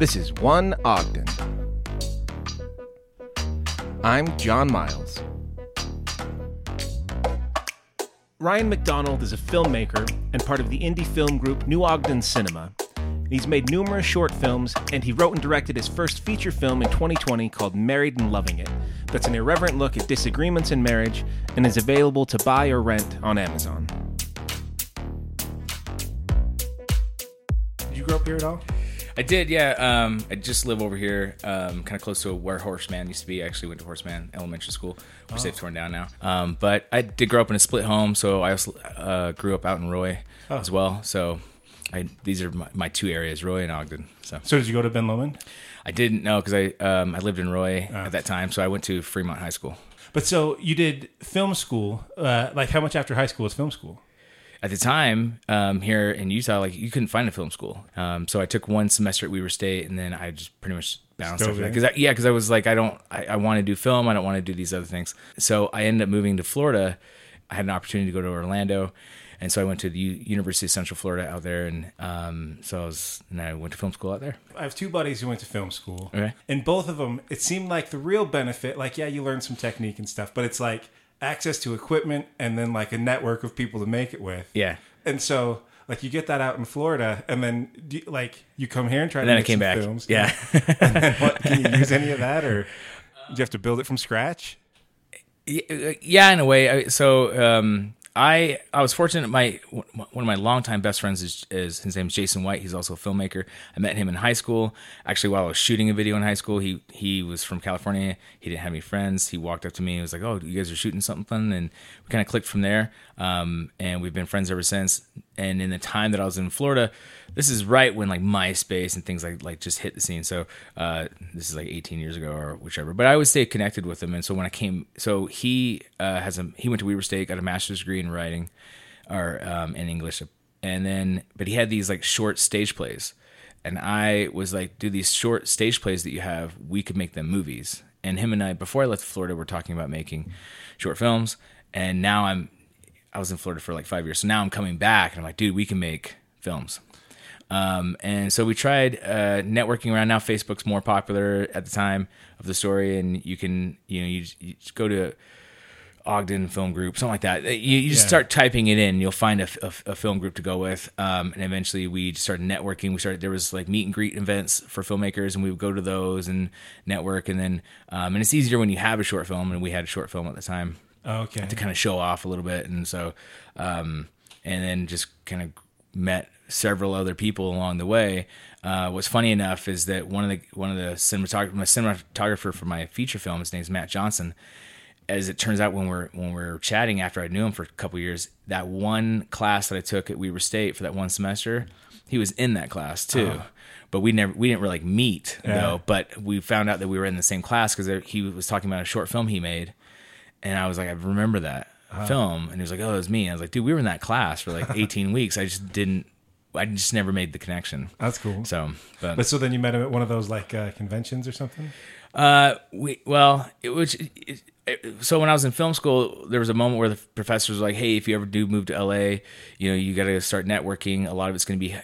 This is One Ogden. I'm John Miles. Ryan McDonald is a filmmaker and part of the indie film group New Ogden Cinema. He's made numerous short films, and he wrote and directed his first feature film in 2020 called Married and Loving It. That's an irreverent look at disagreements in marriage and is available to buy or rent on Amazon. Did you grow up here at all? I did, yeah. Um, I just live over here, um, kind of close to where Horace Mann used to be. I actually went to Horace Mann Elementary School, which they've torn down now. Um, but I did grow up in a split home, so I also uh, grew up out in Roy as well. So I, these are my, my two areas, Roy and Ogden. So So did you go to Ben Lomond? I didn't know because I um, I lived in Roy at that time, so I went to Fremont High School. But so you did film school. Uh, like how much after high school was film school? At the time um, here in Utah, like you couldn't find a film school. Um, so I took one semester at Weber State, and then I just pretty much bounced after that. Because yeah, because I was like, I don't, I, I want to do film. I don't want to do these other things. So I ended up moving to Florida. I had an opportunity to go to Orlando, and so I went to the U- University of Central Florida out there, and um, so I was, and I went to film school out there. I have two buddies who went to film school. Okay. And both of them, it seemed like the real benefit, like, yeah, you learn some technique and stuff, but it's like access to equipment and then like a network of people to make it with. Yeah. And so, like, you get that out in Florida, and then, you- like, you come here and try And to then I make came some back. films. Yeah. and then what, can you use any of that, or do you have to build it from scratch? Y- yeah, in a way. So um, I I was fortunate. My one of my longtime best friends is, is his name's Jason White. He's also a filmmaker. I met him in high school. Actually, while I was shooting a video in high school, he he was from California. He didn't have any friends. He walked up to me and was like, "Oh, you guys are shooting something," and we kind of clicked from there. Um, and we've been friends ever since. And in the time that I was in Florida, this is right when like MySpace and things like like just hit the scene. So uh, this is like 18 years ago or whichever. But I always stay connected with him. And so when I came, so he uh, has a he went to Weber State, got a master's degree in writing or um, in English, and then but he had these like short stage plays, and I was like, do these short stage plays that you have, we could make them movies. And him and I, before I left Florida, we're talking about making short films, and now I'm I was in Florida for like five years. So now I'm coming back and I'm like, dude, we can make films. Um, and so we tried uh, networking around. Now Facebook's more popular at the time of the story, and you can you know you, you go to Ogden Film Group, something like that. You, you just Yeah. start typing it in, you'll find a, a, a film group to go with. Um, and eventually we just started networking. We started there was like meet and greet events for filmmakers, and we would go to those and network. And then um, and it's easier when you have a short film, and we had a short film at the time Okay. to kind of show off a little bit and so um and then just kind of met several other people along the way uh what's funny enough is that one of the one of the cinematographer my cinematographer for my feature film his name's matt johnson as it turns out when we're when we're chatting after i knew him for a couple years that one class that i took at Weber State for that one semester he was in that class too but we never we didn't really like meet Yeah. though but we found out that we were in the same class because he was talking about a short film he made and I was like, I remember that film. And he was like, Oh, it was me. And I was like, Dude, we were in that class for like 18 weeks. I just didn't, I just never made the connection. That's cool. So, but, But so then you met him at one of those like uh, conventions or something? uh, we, well, it was, it, so when I was in film school, there was a moment where the professors were like, Hey, if you ever do move to LA, you know, you got to start networking. A lot of it's going to be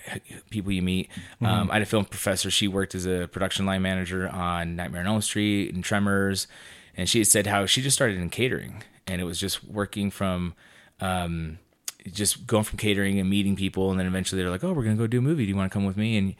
people you meet. Um, I had a film professor. She worked as a production line manager on Nightmare on Elm Street and Tremors. And she had said how she just started in catering and it was just working from, um, just going from catering and meeting people, and then eventually they're like, "Oh, we're gonna go do a movie. Do you want to come with me?" And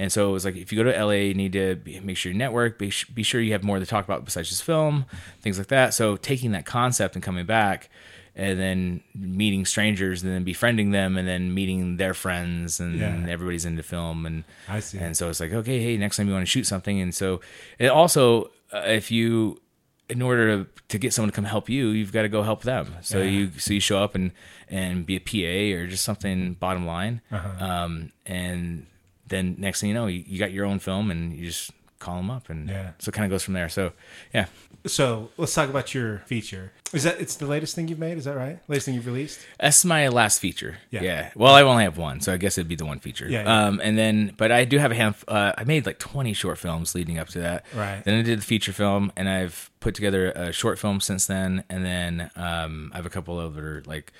and so it was like, if you go to LA, you need to be, make sure you network, be, be sure you have more to talk about besides just film, things like that. So taking that concept and coming back, and then meeting strangers, and then befriending them, and then meeting their friends, and Yeah. everybody's into film, and I see. and so it's like, okay, hey, next time you want to shoot something, and so it also, uh, if you in order to, to get someone to come help you, you've got to go help them. So Yeah. you so you show up and and be a PA or just something bottom line, Uh-huh. um, and then next thing you know, you, you got your own film and you just call them up, and Yeah. so it kind of goes from there. So yeah, So let's talk about your feature. Is that it's the latest thing you've made? Is that right? Latest thing you've released? That's my last feature. Yeah. Yeah. Well, I only have one, so I guess it'd be the one feature. Yeah, yeah. Um, and then, but I do have a hand. Uh, I made like 20 short films leading up to that. Right. Then I did the feature film, and I've put together a short film since then. And then um, I have a couple other like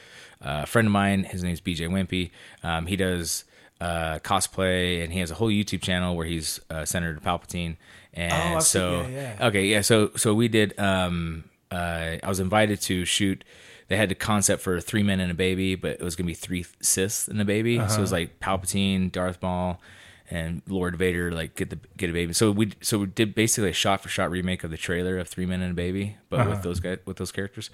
uh, a friend of mine. His name's BJ Wimpy. Um, he does uh, cosplay, and he has a whole YouTube channel where he's uh, Senator Palpatine. And Oh, seen- so, yeah, yeah. okay, yeah. So, so we did. Um, uh, I was invited to shoot. They had the concept for three men and a baby, but it was gonna be three Siths and a baby. So Uh-huh. it was like Palpatine, Darth Maul, and Lord Vader. Like get the get a baby. So we so we did basically a shot for shot remake of the trailer of Three Men and a Baby, but Uh-huh. with those guys with those characters.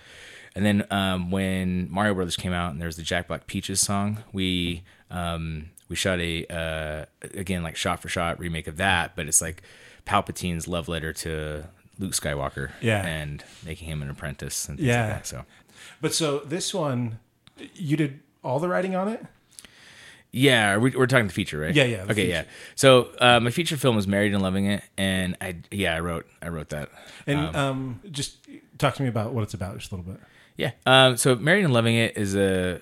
And then um, when Mario Brothers came out and there's the Jack Black Peaches song, we um, we shot a uh, again like shot for shot remake of that, but it's like Palpatine's love letter to Luke Skywalker, Yeah. and making him an apprentice and things Yeah. like that. So But so this one, you did all the writing on it. yeah, we, we're talking the feature, right? Yeah, yeah, Okay, feature. yeah. So uh, my feature film was Married and Loving It, and I yeah I wrote I wrote that. And um, just talk to me about what it's about just a little bit. Yeah. Um, so Married and Loving It is a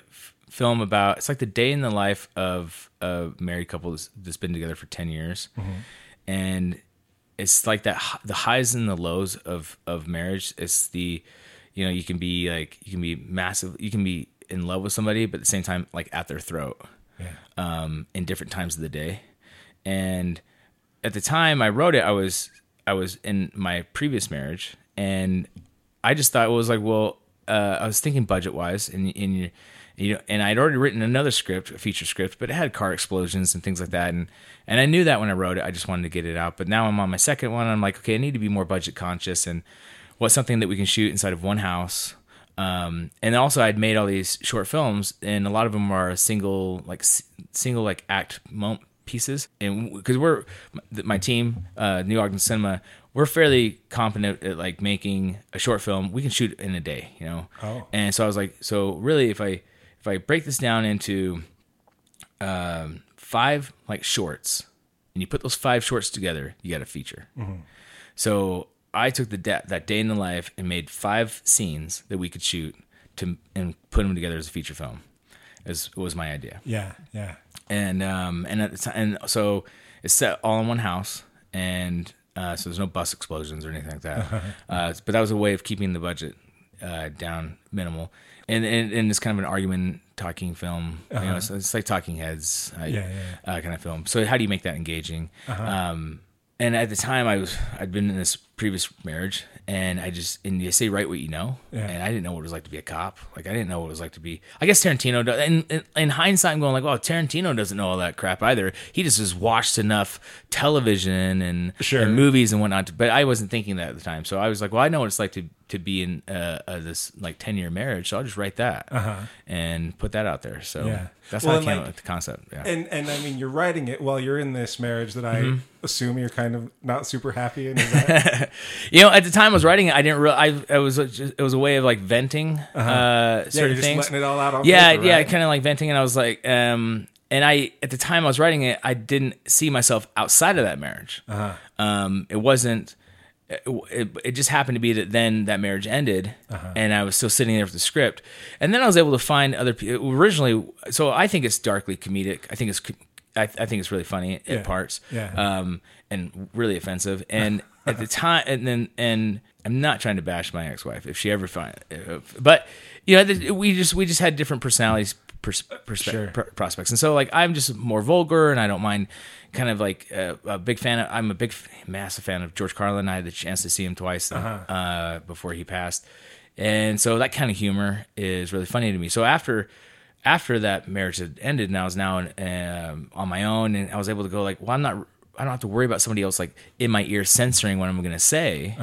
film about it's like the day in the life of a married couple that's, that's been together for 10 years. And it's like that the highs and the lows of of marriage. It's the you know, you can be like you can be massive you can be in love with somebody but at the same time like at their throat Yeah. um, in different times of the day. And at the time I wrote it, I was I was in my previous marriage, and I just thought it was like, well, uh, I was thinking budget wise, and and you, know, and I'd already written another script, a feature script, but it had car explosions and things like that, and and I knew that when I wrote it, I just wanted to get it out. But now I'm on my second one, I'm like, okay, I need to be more budget conscious, and what's something that we can shoot inside of one house. Um, and also I'd made all these short films and a lot of them are single, like s- single, like act pieces. And because we're my team, uh, New Ogden Cinema, we're fairly competent at like making a short film. We can shoot in a day, you know? Oh. And so I was like, so really if I, if I break this down into, um, five like shorts and you put those five shorts together, you got a feature. So I took the da- that day in the life and made five scenes that we could shoot to and put them together as a feature film. Is was my idea, Yeah. Yeah. and um and at time, and so it's set all in one house, and uh, so there's no bus explosions or anything like that. uh, but that was a way of keeping the budget uh, down minimal, and, and and it's kind of an argument talking film. You know, so it's like Talking Heads, uh, Yeah, yeah, Uh, kind of film. So how do you make that engaging? Um, and at the time, I was I'd been in this previous marriage, and I just and you say write what you know, Yeah. and I didn't know what it was like to be a cop. Like I didn't know what it was like to be. I guess Tarantino does. And in, in hindsight, I'm going like, well, Tarantino doesn't know all that crap either. He just has watched enough television and, Sure. and movies and whatnot. But I wasn't thinking that at the time, so I was like, well, I know what it's like to to be in uh, uh, this like ten year marriage, so I'll just write that and put that out there. So Uh-huh. Yeah. that's Well, how I came like- up with the concept. Yeah. And and I mean, you're writing it while you're in this marriage that I Mm-hmm. assume you're kind of not super happy in. That? You know, at the time I was writing it, I didn't really, I it was a, just, it was a way of like venting uh Uh-huh. yeah, certain just things. letting it all out on yeah, paper, yeah, right? kind of like venting, and I was like, um, and I at the time I was writing it, I didn't see myself outside of that marriage. Uh-huh. Um, it wasn't. It, it, just happened to be that then that marriage ended, Uh-huh. and I was still sitting there with the script, and then I was able to find other people. Originally, so I think it's darkly comedic. I think it's. I, I think it's really funny Yeah. at parts, Yeah. um, and really offensive. And at the time, and then, and I'm not trying to bash my ex-wife if she ever find, if, but you know, we just we just had different personalities, pers- perspe- Sure. pr- prospects, and so like I'm just more vulgar, and I don't mind. Kind of like uh, a big fan. Of, I'm a big, massive fan of George Carlin. I had the chance to see him twice uh before he passed, and so that kind of humor is really funny to me. So after after that marriage had ended, and I was now um, on my own, and I was able to go like, well, I'm not. I don't have to worry about somebody else like in my ear censoring what I'm going to say.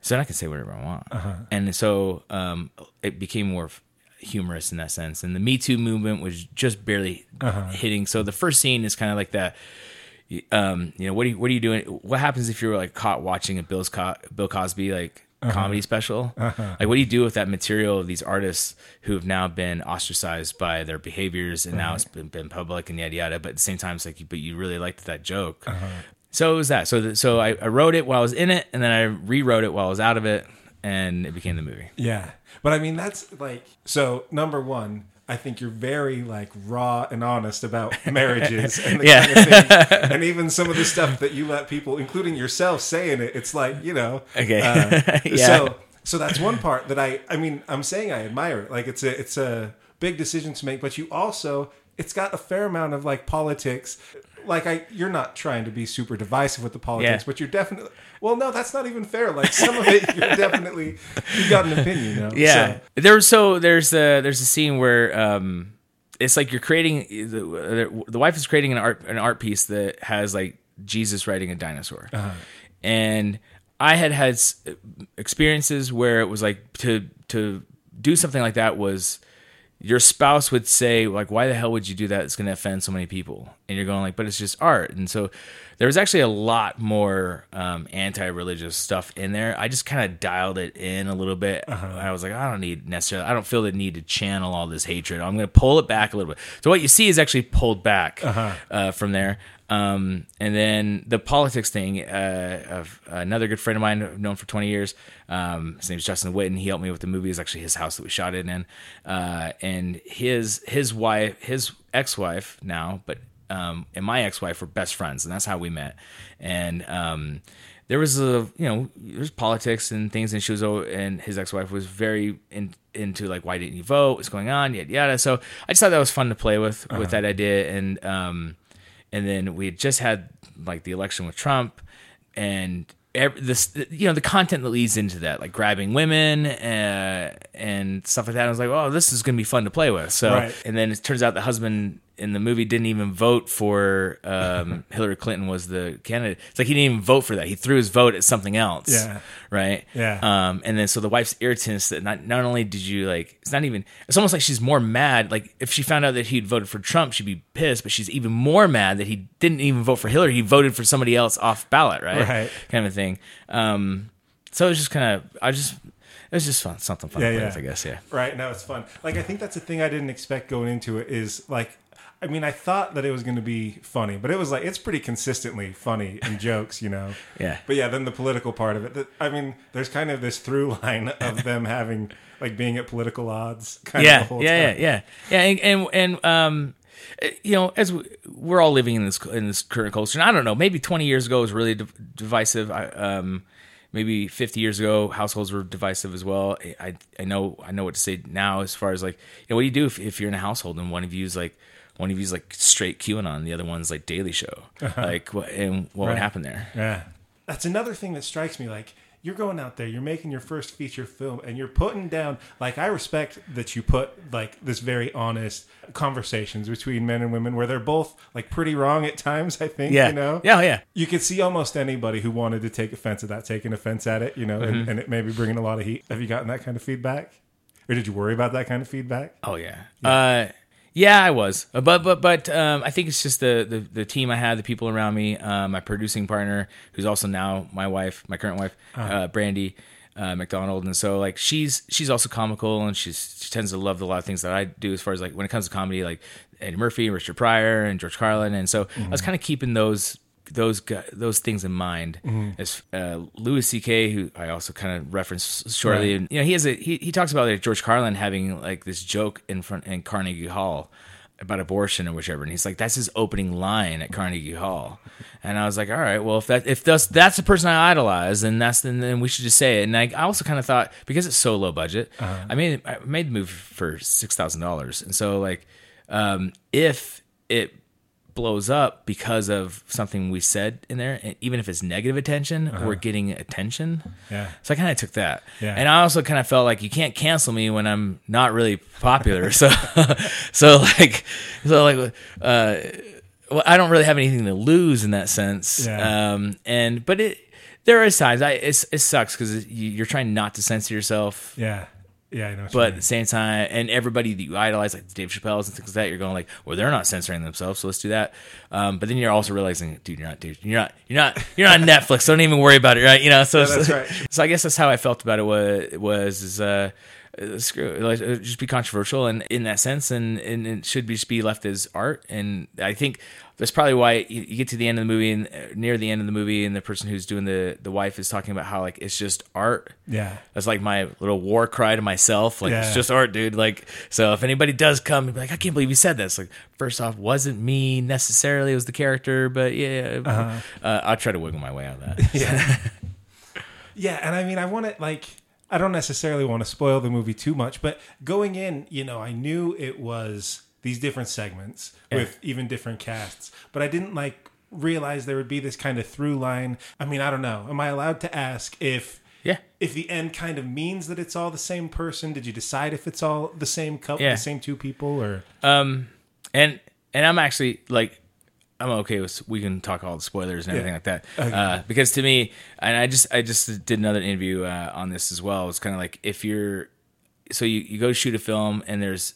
So then I can say whatever I want. And so um, it became more f- humorous in that sense. And the Me Too movement was just barely uh-huh. hitting. So the first scene is kind of like that. Um, you know, what are you what are you doing? What happens if you're like caught watching a Bill's Co- Bill Cosby like uh-huh. comedy special? Uh-huh. Like, what do you do with that material of these artists who have now been ostracized by their behaviors and now it's been, been public and yada yada? But at the same time, it's like, but you really liked that joke. So it was that. So th- so I, I wrote it while I was in it, and then I rewrote it while I was out of it, and it became the movie. Yeah. But I mean, that's like, so number one, I think you're very like raw and honest about marriages and the Yeah. kind of. And even some of the stuff that you let people, including yourself, saying it, it's like, you know. Okay. uh, Yeah. So, so that's one part that I, I mean, I'm saying I admire it. Like it's a, it's a big decision to make, but you also, it's got a fair amount of like politics. Like I, you're not trying to be super divisive with the politics, Yeah. but you're definitely. Well, no, that's not even fair. Like some of it, you're definitely you got an opinion. You know? Yeah, So, there's so there's a there's a scene where um, it's like you're creating the, the wife is creating an art an art piece that has like Jesus riding a dinosaur, and I had had experiences where it was like to to do something like that was your spouse would say like why the hell would you do that? It's going to offend so many people. And you're going like but it's just art. And so there was actually a lot more um, anti-religious stuff in there. I just kind of dialed it in a little bit. I was like i don't need necessarily i don't feel the need to channel all this hatred. I'm going to pull it back a little bit. So what you see is actually pulled back uh, from there um, and then the politics thing uh, of another good friend of mine I've known for 20 years um, his name's justin witten. He helped me with the movie. It's actually his house that we shot it in. Uh, and his his wife his ex-wife now but um, and my ex-wife were best friends and that's how we met. And um, there was a you know there's politics and things and she was and his ex-wife was very in, into like why didn't you vote? What's going on? Yada yada. So i just thought that was fun to play with with that idea. And um and then we had just had like the election with Trump, and ev- this you know the content that leads into that, like grabbing women uh, and stuff like that. I was like, oh, this is gonna be fun to play with. So, Right. and then it turns out the husband in the movie didn't even vote for um, Hillary Clinton was the candidate. It's like he didn't even vote for that. He threw his vote at something else. Yeah. Right. Yeah. Um, and then so the wife's irritants that not not only did you like it's not even it's almost like she's more mad. Like if she found out that he'd voted for Trump, she'd be pissed, but she's even more mad that he didn't even vote for Hillary. He voted for somebody else off ballot, right? Right. Kind of thing. Um, so it was just kind of I just it was just fun, something fun Yeah, yeah. with, I guess. Yeah. Right. No, it's fun. Like I think that's the thing I didn't expect going into it is like I mean, I thought that it was going to be funny, but it was like it's pretty consistently funny and jokes, you know. Yeah. But yeah, then the political part of it. That, I mean, there's kind of this through line of them having like being at political odds. Kind of yeah, the whole yeah, time. yeah, yeah, yeah, and and, and um, eh, you know, as we, we're all living in this in this current culture, and I don't know, maybe twenty years ago was really div- divisive. I, um, maybe fifty years ago, households were divisive as well. I I know I know what to say now as far as like, you know, what do you do if, if you're in a household and one of you is like. One of you's like straight QAnon, the other one's like Daily Show. Like, what and what would happen there? Yeah. That's another thing that strikes me. Like, you're going out there, you're making your first feature film, and you're putting down, like, I respect that you put, like, this very honest conversations between men and women where they're both, like, pretty wrong at times, I think, Yeah, you know? yeah, yeah. You could see almost anybody who wanted to take offense at that taking offense at it, you know, Mm-hmm. and, and it may be bringing a lot of heat. Have you gotten that kind of feedback? Or did you worry about that kind of feedback? Oh yeah. Uh yeah, I was. Uh, But but but um I think it's just the the, the team I had, the people around me, uh, my producing partner who's also now my wife, my current wife, uh Brandy uh, McDonald, and so like she's she's also comical, and she's she tends to love a lot of things that I do as far as like when it comes to comedy, like Eddie Murphy, Richard Pryor, and George Carlin, and so I was kind of keeping those those those things in mind. As uh, Louis C.K., who I also kind of referenced shortly, Right. and you know he has a he, he talks about like George Carlin having like this joke in front in Carnegie Hall about abortion or whichever, and he's like that's his opening line at Carnegie Hall, and I was like, all right, well if that if that's that's the person I idolize, then that's then, then we should just say it. And I, I also kind of thought because it's so low budget, I made I made the movie for six thousand dollars, and so like um, if it blows up because of something we said in there, and even if it's negative attention, we're getting attention. Yeah. So I kind of took that, Yeah. and I also kind of felt like you can't cancel me when I'm not really popular. so, so like, so like, uh, well, I don't really have anything to lose in that sense. Yeah. Um, and but it there is times I it sucks because you're trying not to censor yourself Yeah. Yeah, I know. but at the same time, and everybody that you idolize, like Dave Chappelle's and things like that, you're going like, well, they're not censoring themselves, so let's do that. Um, but then you're also realizing, dude, you're not, dude, you're not, you're not, you're not Netflix. So Don't even worry about it, right? You know. So, that's so, right. so I guess that's how I felt about it. Was was is uh, uh, screw, like, uh, just be controversial, and in that sense, and and it should be just be left as art. And I think that's probably why you, you get to the end of the movie, and uh, near the end of the movie, and the person who's doing the the wife is talking about how like it's just art. Yeah. That's like my little war cry to myself. Like Yeah. it's just art, dude. Like so, if anybody does come and be like, I can't believe you said this. Like, first off, wasn't me necessarily. It was the character, but yeah, Uh-huh. uh, I'll try to wiggle my way out of that. Yeah. yeah, and I mean, I want it like, I don't necessarily want to spoil the movie too much, but going in, you know, I knew it was these different segments with even different casts, but I didn't like realize there would be this kind of through line. I mean, I don't know. Am I allowed to ask if Yeah. if the end kind of means that it's all the same person? Did you decide if it's all the same couple, Yeah. the same two people, or Um, and and I'm actually like, I'm okay with we can talk all the spoilers and everything Yeah. like that. Okay. Uh, because to me, and I just I just did another interview uh, on this as well. It's kind of like if you're, so you you go shoot a film and there's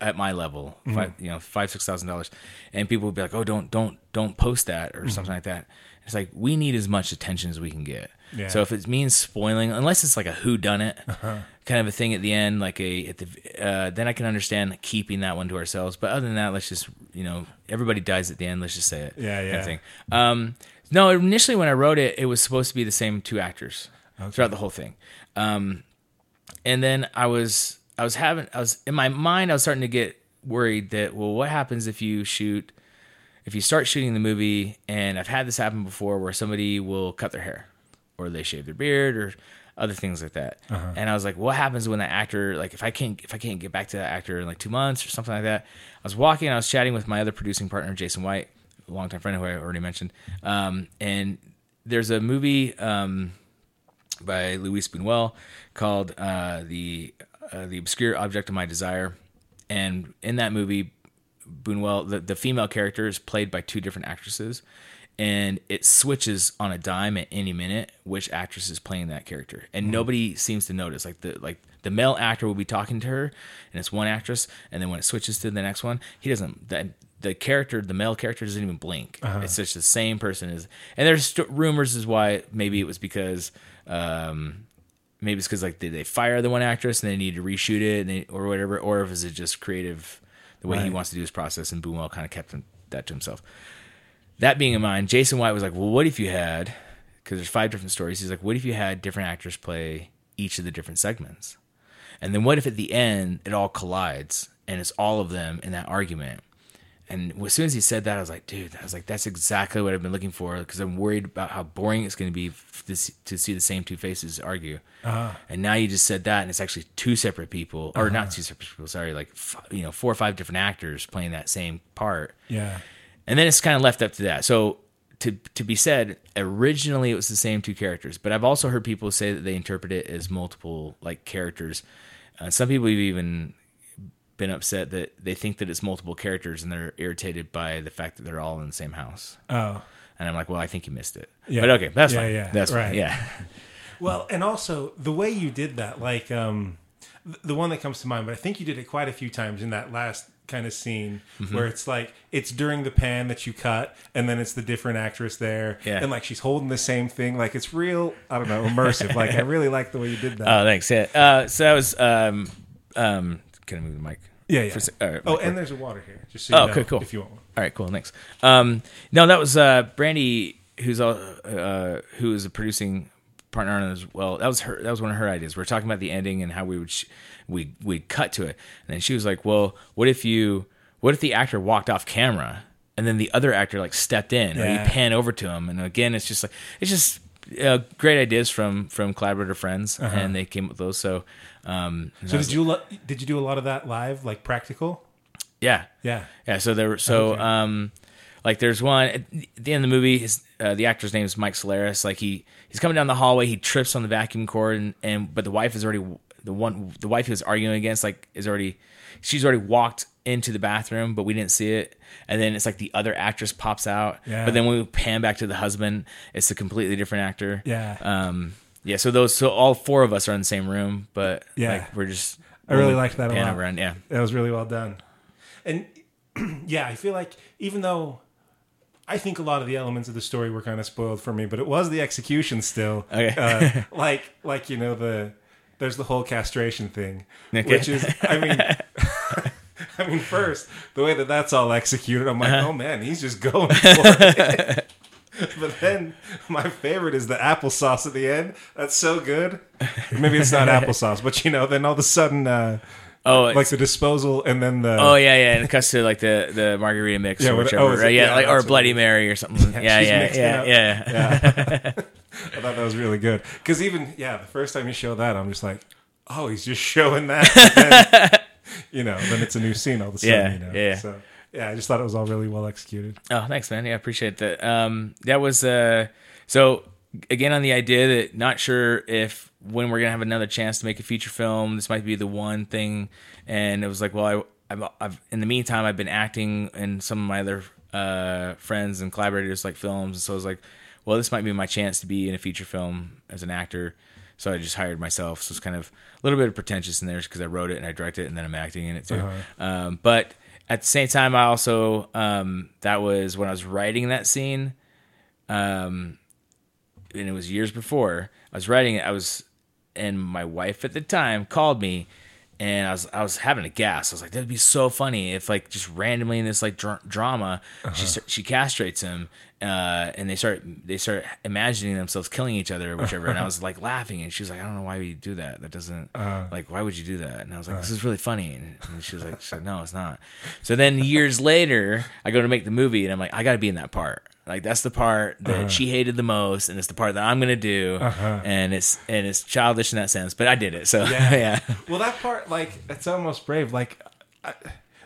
at my level, Mm-hmm. five, you know, five six thousand dollars, and people would be like, oh, don't don't don't post that Mm-hmm. or something like that. It's like we need as much attention as we can get. Yeah. So if it means spoiling, unless it's like a who done it Uh-huh. Kind of a thing at the end, like a at the uh, then I can understand keeping that one to ourselves. But other than that, let's just you know everybody dies at the end. Let's just say it. Yeah, kind yeah. of thing. Um, no, initially when I wrote it, it was supposed to be the same two actors throughout the whole thing. Um, and then I was I was having I was in my mind I was starting to get worried that well what happens if you shoot if you start shooting the movie and I've had this happen before where somebody will cut their hair or they shave their beard or other things like that. And I was like what happens when that actor like if I can't if I can't get back to that actor in like two months or something like that? I was walking I was chatting with my other producing partner Jason White a longtime friend who I already mentioned. Um, and there's a movie um, by Luis Buñuel called uh, the uh, the obscure object of my desire, and in that movie, Buñuel the, the female character is played by two different actresses, and it switches on a dime at any minute which actress is playing that character, and nobody seems to notice. Like the like the male actor will be talking to her, and it's one actress, and then when it switches to the next one, he doesn't that. The character, the male character, doesn't even blink. It's just the same person as, and there's st- rumors as why maybe it was because um, maybe it's because like did they fire the one actress and they need to reshoot it and they, or whatever, or if is it just creative the way he wants to do his process and Buñuel kind of kept him, that to himself. That being in mind, Jason White was like, "Well, what if you had?" Because there's five different stories. He's like, "What if you had different actors play each of the different segments?" And then what if at the end it all collides and it's all of them in that argument? And as soon as he said that, I was like, dude, I was like, that's exactly what I've been looking for because I'm worried about how boring it's going to be f- to see, to see the same two faces argue. Uh-huh. And now you just said that, and it's actually two separate people, or not uh-huh. two separate people. Sorry, like f- you know, four or five different actors playing that same part. yeah, And then it's kind of left up to that. So to to be said, originally it was the same two characters, but I've also heard people say that they interpret it as multiple like characters. Uh, some people have even been upset that they think that it's multiple characters and they're irritated by the fact that they're all in the same house. oh. And I'm like, well, I think you missed it. Yeah. But okay, that's Yeah, fine. yeah, that's right. fine. Yeah. Well, and also the way you did that, like um, th- the one that comes to mind, but I think you did it quite a few times in that last kind of scene Mm-hmm. where it's like it's during the pan that you cut, and then it's the different actress there, Yeah. and like she's holding the same thing, like it's real. I don't know, immersive. like I really like the way you did that. Oh, thanks. Yeah. Uh, so that was um um. Can I move the mic? yeah, yeah. For a sec- all right, oh, and there's a water here, just so you Oh, okay, cool. if you want one. All right, cool. Thanks. Um, no, that was uh, Brandy, who's all, uh, who is a producing partner on as well. That was her. That was one of her ideas. We are talking about the ending and how we would sh- we we cut to it, and then she was like, "Well, what if you? What if the actor walked off camera and then the other actor like stepped in, or you pan over to him?" And again, it's just like it's just. Uh, great ideas from from collaborator friends, and they came up with those. So, um, Uh-huh. So did you lo- did you do a lot of that live, like practical? yeah, Yeah. Yeah, so there were so Okay. um like there's one at the end of the movie his uh, the actor's name is Mike Solaris like he he's coming down the hallway he trips on the vacuum cord and, and but the wife is already the one the wife he was arguing against like is already she's already walked into the bathroom but we didn't see it and then it's like the other actress pops out Yeah. but then when we pan back to the husband it's a completely different actor Yeah. um yeah so those so all four of us are in the same room but Yeah. like we're just I really liked that a lot. around, yeah That was really well done. And yeah, I feel like even though I think a lot of the elements of the story were kind of spoiled for me, but it was the execution still. Okay. uh, like like you know the there's the whole castration thing, Okay. which is I mean. I mean, first the way that that's all executed, I'm like, Uh-huh. oh man, he's just going for it. but then my favorite is the applesauce at the end. That's so good. Maybe it's not applesauce, but you know, then all of a sudden, uh, oh like the disposal, and then the Oh yeah, yeah, and it cuts to like the the margarita mix Yeah, or what- whichever, oh, right? Yeah, Yeah, like or Bloody. Mary or something. Yeah, yeah, yeah, up. yeah, I thought that was really good because even yeah, the first time you show that, I'm just like, oh, he's just showing that. Then, you know, then it's a new scene all of a sudden. Yeah, you know? yeah. So yeah, I just thought it was all really well executed. Oh, thanks, man. Yeah, I appreciate that. Um, that was uh, so again on the idea that not sure if when we're gonna have another chance to make a feature film, this might be the one thing. And it was like, well, I, I've, I've in the meantime, I've been acting in some of my other uh, friends and collaborators like films, and so I was like, well, this might be my chance to be in a feature film as an actor. So I just hired myself. So it's kind of a little bit of pretentious in there because I wrote it and I directed it and then I'm acting in it too. Um, but at the same time, I also um, that was when I was writing that scene, um, and it was years before I was writing it. I was, and my wife at the time called me, and I was I was having a gas. I was like, that'd be so funny if like just randomly in this like dr- drama, she uh-huh. st- she castrates him, uh, and they start they start imagining themselves killing each other or whichever. and I was like laughing, and she was like, I don't know why we do that. That doesn't uh-huh. like why would you do that? And I was like, uh-huh. this is really funny. And, and she was like, she's like, no, it's not. So then years later, I go to make the movie, and I'm like, I got to be in that part. Like that's the part that uh-huh. she hated the most, and it's the part that I'm gonna do, uh-huh. and it's and it's childish in that sense. But I did it, so yeah, Well, that part, like, it's almost brave. Like, I,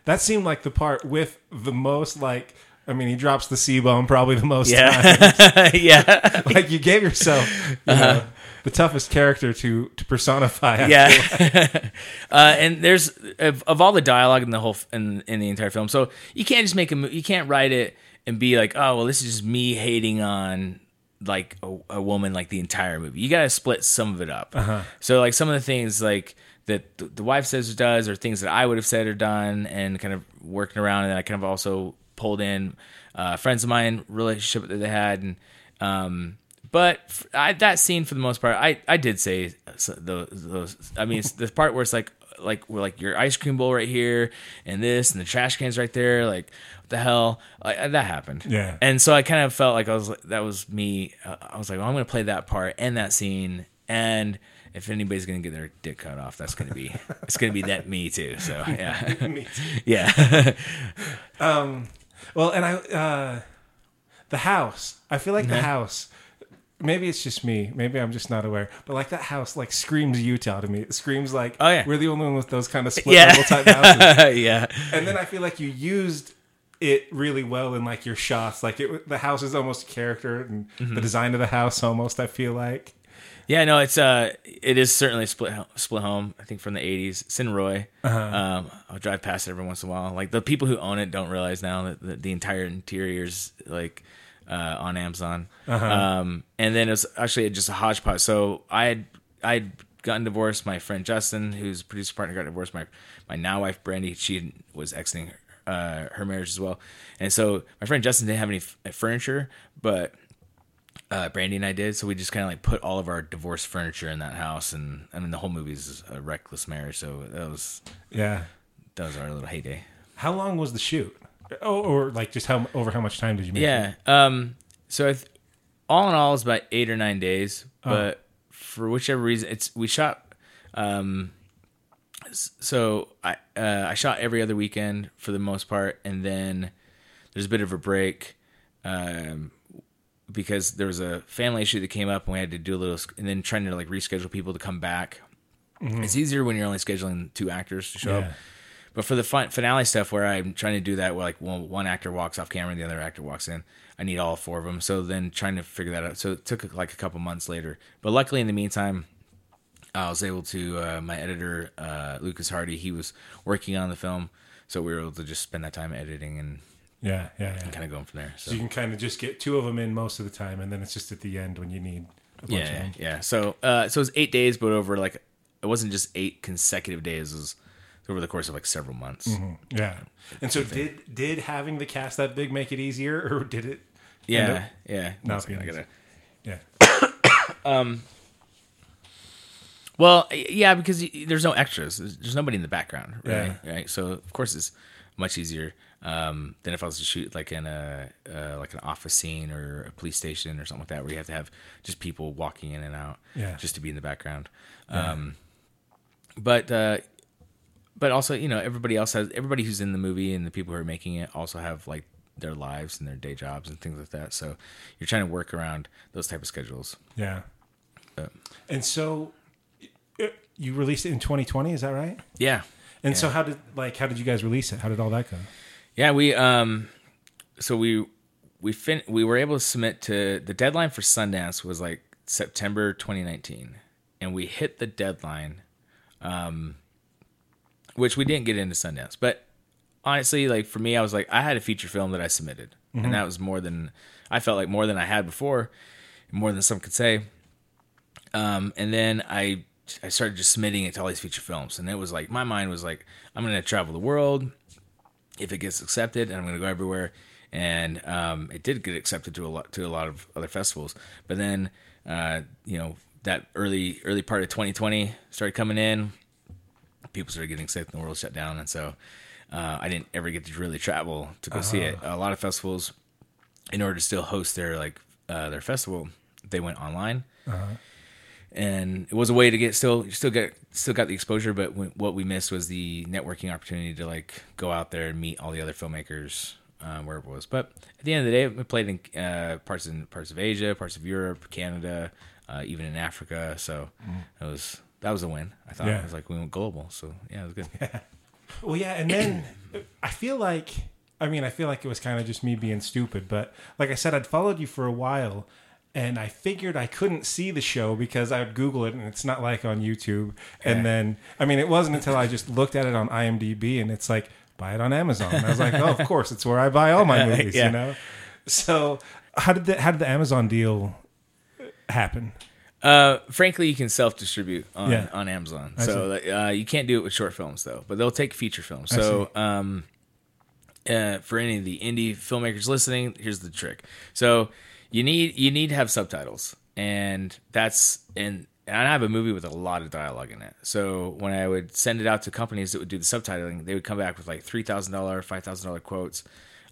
that seemed like the part with the most, like, I mean, he drops the C bomb probably the most times. yeah, yeah, Like, you gave yourself you uh-huh. know, the toughest character to to personify. I yeah. uh, and there's of, of all the dialogue in the whole in in the entire film, so you can't just make a you can't write it and be like, oh well, this is just me hating on like a, a woman like the entire movie. You got to split some of it up. So like some of the things like that the, the wife says or does, or things that I would have said or done, and kind of working around, and I kind of also pulled in uh, friends of mine relationship that they had, and um, but f- I, that scene for the most part, I, I did say those, those. I mean, it's the part where it's like like we're like your ice cream bowl right here, and this, and the trash cans right there. Like what the hell, like, that happened. Yeah. And so I kind of felt like I was like that was me. Uh, I was like, well, I'm going to play that part and that scene, and if anybody's going to get their dick cut off, that's going to be it's going to be that me too. So yeah, Me too. yeah, um, Well, and I, uh, the house. I feel like the house. Maybe it's just me. Maybe I'm just not aware. But like that house, like screams Utah to me. It screams like, Oh, yeah. we're the only one with those kind of split Yeah. level type houses. yeah. and then I feel like you used it really well in like your shots. Like it, the house is almost a character, and Mm-hmm. the design of the house almost. I feel like. Yeah, no, it's uh, it is certainly a split split home. I think from the '80s, Sin Roy. Uh-huh. Um, I'll drive past it every once in a while. Like the people who own it don't realize now that the, the entire interior's like uh, on Amazon. Uh-huh. Um, and then it was actually just a hodgepodge. So I had I had gotten divorced. My friend Justin, who's a producer partner, got divorced. My my now wife Brandy, she was exiting uh, her marriage as well. And so my friend Justin didn't have any f- furniture, but uh, Brandy and I did. So we just kind of like put all of our divorced furniture in that house, and I mean the whole movie is a reckless marriage. So that was Yeah. that was our little heyday. How long was the shoot? Oh, or like just how over how much time did you make? Yeah. Um. So I th- all in all, it's about eight or nine days. But for whichever reason, it's we shot. Um. So I uh, I shot every other weekend for the most part, and then there's a bit of a break. Um. Because there was a family issue that came up, and we had to do a little, and then trying to like reschedule people to come back. It's easier when you're only scheduling two actors to show Yeah. up. But for the fin- finale stuff, where I'm trying to do that, where like one, one actor walks off camera and the other actor walks in, I need all four of them. So then trying to figure that out. So it took like a couple months later. But luckily, in the meantime, I was able to. Uh, my editor, uh, Lucas Hardy, he was working on the film, so we were able to just spend that time editing and Yeah, yeah, yeah. kind of going from there. So So you can kind of just get two of them in most of the time, and then it's just at the end when you need a bunch of yeah, yeah. So uh, so it was eight days, but over like it wasn't just eight consecutive days. It was over the course of like several months. Yeah. And so did did having the cast that big make it easier, or did it? Yeah, yeah. second, I gotta. Yeah. um Well, yeah, because there's no extras. There's, nobody in the background, right? Yeah. Right. So of course it's much easier um, than if I was to shoot like in a uh, like an office scene or a police station or something like that, where you have to have just people walking in and out, Yeah. just to be in the background. Um, but uh, but also, you know, everybody else has everybody who's in the movie and the people who are making it also have like their lives and their day jobs and things like that. So you're trying to work around those type of schedules. Yeah. But- And so you released it in 2020, is that right? yeah. And so how did like how did you guys release it? How did all that go? Yeah, we um, so we we fin we were able to submit to the deadline for Sundance was like September 2019, and we hit the deadline, um, which we didn't get into Sundance. But honestly, like for me, I was like I had a feature film that I submitted, and that was more than I felt like more than I had before, more than some could say. Um, and then I I started just submitting it to all these feature films, and it was like my mind was like I'm gonna travel the world if it gets accepted, and I'm gonna go everywhere. And um, it did get accepted to a lot to a lot of other festivals, but then uh, you know that early early part of 2020 started coming in. People started getting sick, and the world shut down, and so uh, I didn't ever get to really travel to go see it. A lot of festivals, in order to still host their like uh, their festival, they went online. And it was a way to get still still get still got the exposure. But w- what we missed was the networking opportunity to like go out there and meet all the other filmmakers um, wherever it was. But at the end of the day we played in uh, parts in parts of asia parts of europe canada uh, even in africa. So it was that was a win i thought Yeah. it was like we went global so yeah it was good Yeah. Well, yeah, and then I feel like I mean, I feel like it was kind of just me being stupid, but like I said, I'd followed you for a while, and I figured I couldn't see the show because I would Google it, and it's not like on YouTube. And then, I mean, it wasn't until I just looked at it on IMDb, and it's like buy it on Amazon. And I was like, oh, of course, it's where I buy all my movies, Yeah. you know. So how did the how did the Amazon deal happen? Uh, frankly, you can self distribute on, Yeah. on Amazon. I So uh, you can't do it with short films though, but they'll take feature films. So um, uh, for any of the indie filmmakers listening, here's the trick. So you need you need to have subtitles, and that's and. And I have a movie with a lot of dialogue in it. So when I would send it out to companies that would do the subtitling, they would come back with like three thousand dollar, five thousand dollar quotes,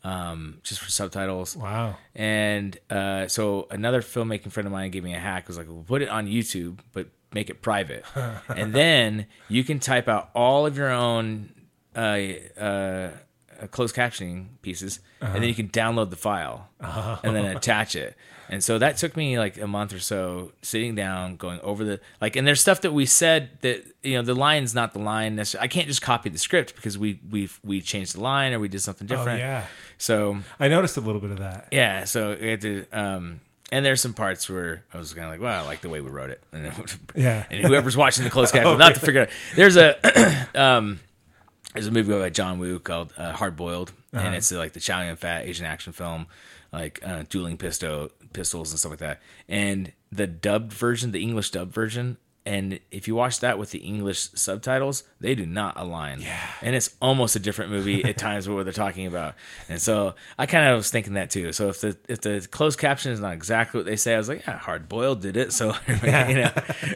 um, just for subtitles. Wow. And uh, so another filmmaking friend of mine gave me a hack. Was like, well, put it on YouTube, but make it private, and then you can type out all of your own uh, uh, closed captioning pieces, and then you can download the file and then attach it. And so that took me like a month or so sitting down, going over the like, and there's stuff that we said that you know the line's not the line. necessarily. I can't just copy the script because we we we changed the line or we did something different. Oh yeah, So I noticed a little bit of that. yeah, so we had to, um, and there's some parts where I was kind of like, well, I like the way we wrote it. And, Yeah. and whoever's watching the closed caption, not to figure out. There's a, um, there's a movie by John Woo called uh, Hard Boiled, and it's like the Chow Yun Fat Asian action film, like uh, dueling pistol pistols and stuff like that. And the dubbed version, the English dubbed version. And if you watch that with the English subtitles, they do not align. Yeah. And it's almost a different movie at times what they're talking about. And so I kind of was thinking that too. So if the if the closed caption is not exactly what they say, I was like, yeah, hard boiled did it. So you know.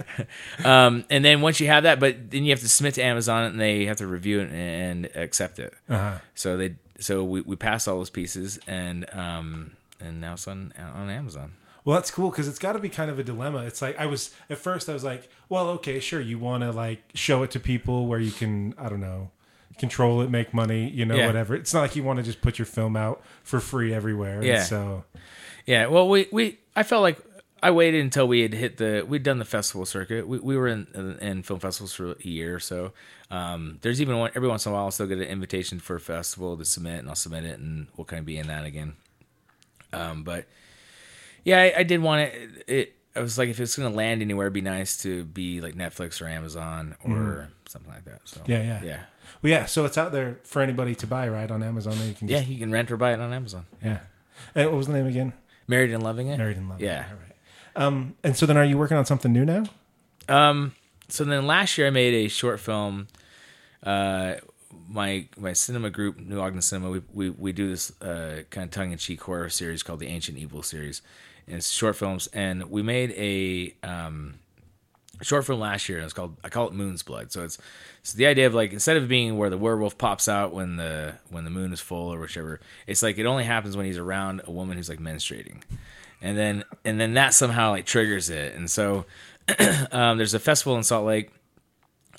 um, and then once you have that, but then you have to submit to Amazon and they have to review it and accept it. Uh-huh. So they so we, we passed all those pieces and um and now it's on on Amazon. Well, that's cool because it's got to be kind of a dilemma. It's like I was at first, I was like, well, okay, sure, you want to like show it to people where you can, I don't know, control it, make money, you know, Yeah. whatever. It's not like you want to just put your film out for free everywhere. And Yeah. so Yeah, well, we, we I felt like I waited until we had hit the we'd done the festival circuit. We, we were in in film festivals for a year or so. Um, there's even one every once in a while I'll still get an invitation for a festival to submit, and I'll submit it, and we'll kind of be in that again. Um, but yeah, I, I did want it, it. I was like, if it's going to land anywhere, it'd be nice to be like Netflix or Amazon or something like that. So Yeah, yeah. yeah, well, yeah. So it's out there for anybody to buy, right, on Amazon. That you can yeah. You can rent or buy it on Amazon. yeah. And what was the name again? Married and loving it. Married in Love. Yeah. Right. Um, and so then, are you working on something new now? Um, so then last year I made a short film. Uh, my my cinema group, New Ogden Cinema, we we, we do this uh, kind of tongue in cheek horror series called the Ancient Evil series, and it's short films. And we made a um, short film last year, and it's called I call it Moon's Blood. So it's it's the idea of like instead of being where the werewolf pops out when the when the moon is full or whichever, it's like it only happens when he's around a woman who's like menstruating, and then and then that somehow like triggers it. And so um, there's a festival in Salt Lake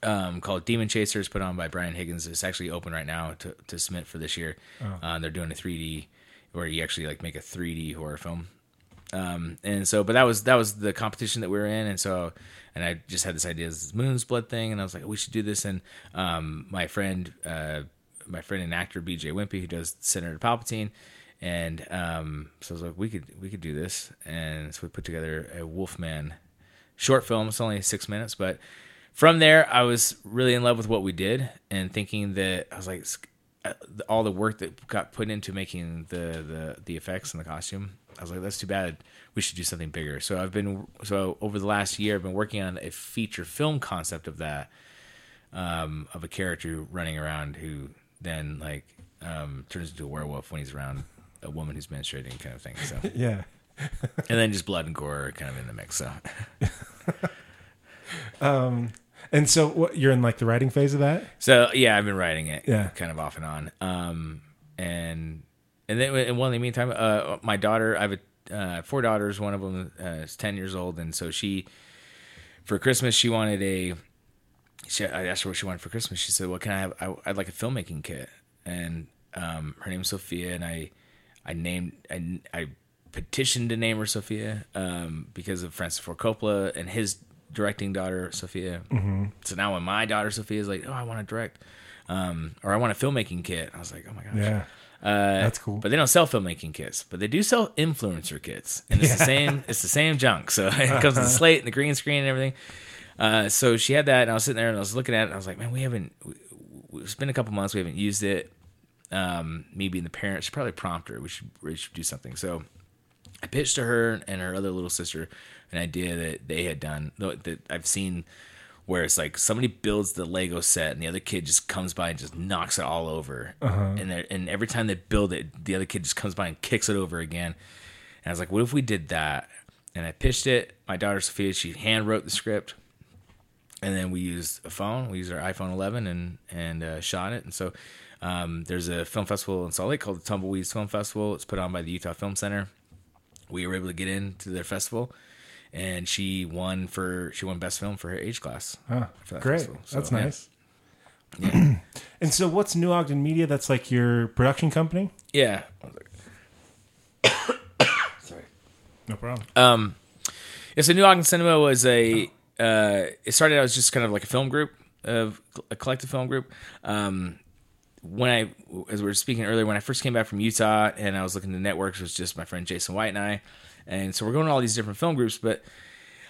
um, called Demon Chasers, put on by Brian Higgins. It's actually open right now to, to submit for this year. Uh, they're doing a 3D where you actually like make a 3D horror film. Um, and so, but that was that was the competition that we were in, and so, and I just had this idea, this Moon's Blood thing, and I was like, we should do this. And um, my friend, uh, my friend and actor B.J. Wimpy, who does Senator Palpatine, and um, so I was like, we could we could do this, and so we put together a Wolfman short film. It's only six minutes, but from there, I was really in love with what we did, and thinking that I was like, uh, all the work that got put into making the the the effects and the costume. I was like, that's too bad. We should do something bigger. So I've been so over the last year, I've been working on a feature film concept of that, um, of a character running around who then like um, turns into a werewolf when he's around a woman who's menstruating, kind of thing. So Yeah. and then just blood and gore kind of in the mix. So And so what, you're in like the writing phase of that? So yeah, I've been writing it, Yeah. kind of off and on. Um, and and then and well, in the meantime, uh, my daughter, I have a, uh, four daughters. One of them uh, is ten years old, and so she, for Christmas, she wanted a. She, I asked her what she wanted for Christmas. She said, "What can I have? I, I'd like a filmmaking kit." And um, her name's Sophia, and I, I named I, I petitioned to name her Sophia um, because of Francis Ford Coppola and his directing daughter Sophia. Mm-hmm. So now when my daughter Sophia is like, "Oh, I want to direct," um, or I want a filmmaking kit, I was like, "Oh my gosh." Yeah. Uh, That's cool. But they don't sell filmmaking kits, but they do sell influencer kits, and it's the same. It's the same junk. So it comes with the slate and the green screen and everything. Uh, so she had that, and I was sitting there and I was looking at it. and I was like, man, we haven't. We, it's been a couple months. We haven't used it. Um, me being the parent should probably prompt her. We should we should do something. So I pitched to her and her other little sister an idea that they had done that I've seen where it's like somebody builds the Lego set and the other kid just comes by and just knocks it all over. And they're- and every time they build it, the other kid just comes by and kicks it over again. And I was like, what if we did that? And I pitched it. My daughter Sophia, she hand wrote the script. And then we used a phone. We used our iPhone 11 and and uh, shot it. And so um, there's a film festival in Salt Lake called the Tumbleweeds Film Festival. It's put on by the Utah Film Center we were able to get into their festival and she won for she won best film for her age class for that Great. So, That's yeah. nice. and so what's New Ogden Media? That's like your production company? yeah Sorry. No problem. um yeah so new ogden cinema was a uh it started out as just kind of like a film group of a collective film group um when I, as we were speaking earlier, when I first came back from Utah and I was looking to networks, it was just my friend Jason White and I, and so we're going to all these different film groups. But